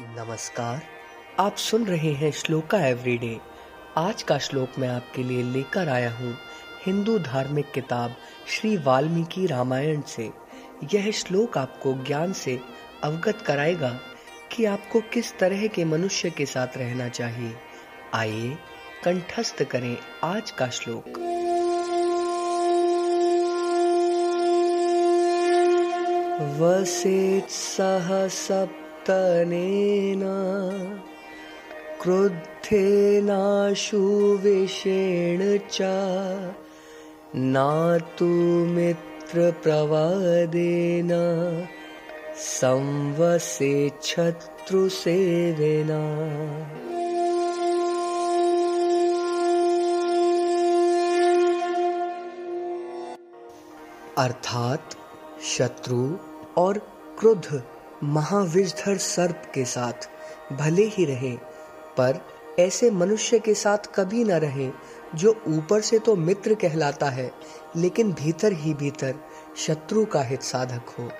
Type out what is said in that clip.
नमस्कार, आप सुन रहे हैं श्लोका एवरीडे। आज का श्लोक मैं आपके लिए लेकर आया हूँ। हिंदू धार्मिक किताब श्री वाल्मीकि रामायण से। यह श्लोक आपको ज्ञान से अवगत कराएगा कि आपको किस तरह के मनुष्य के साथ रहना चाहिए। आइए, कंठस्थ करें आज का श्लोक। वसेत् सह सप्तनेन क्रुद्धेनाशुविषेण च नातु मित्रप्रवादेन संवसे शत्रुसेवेना अर्थात शत्रु और क्रुद्ध महाविषधर सर्प के साथ भले ही रहे, पर ऐसे मनुष्य के साथ कभी न रहे, जो ऊपर से तो मित्र कहलाता है, लेकिन भीतर ही भीतर शत्रु का हित साधक हो।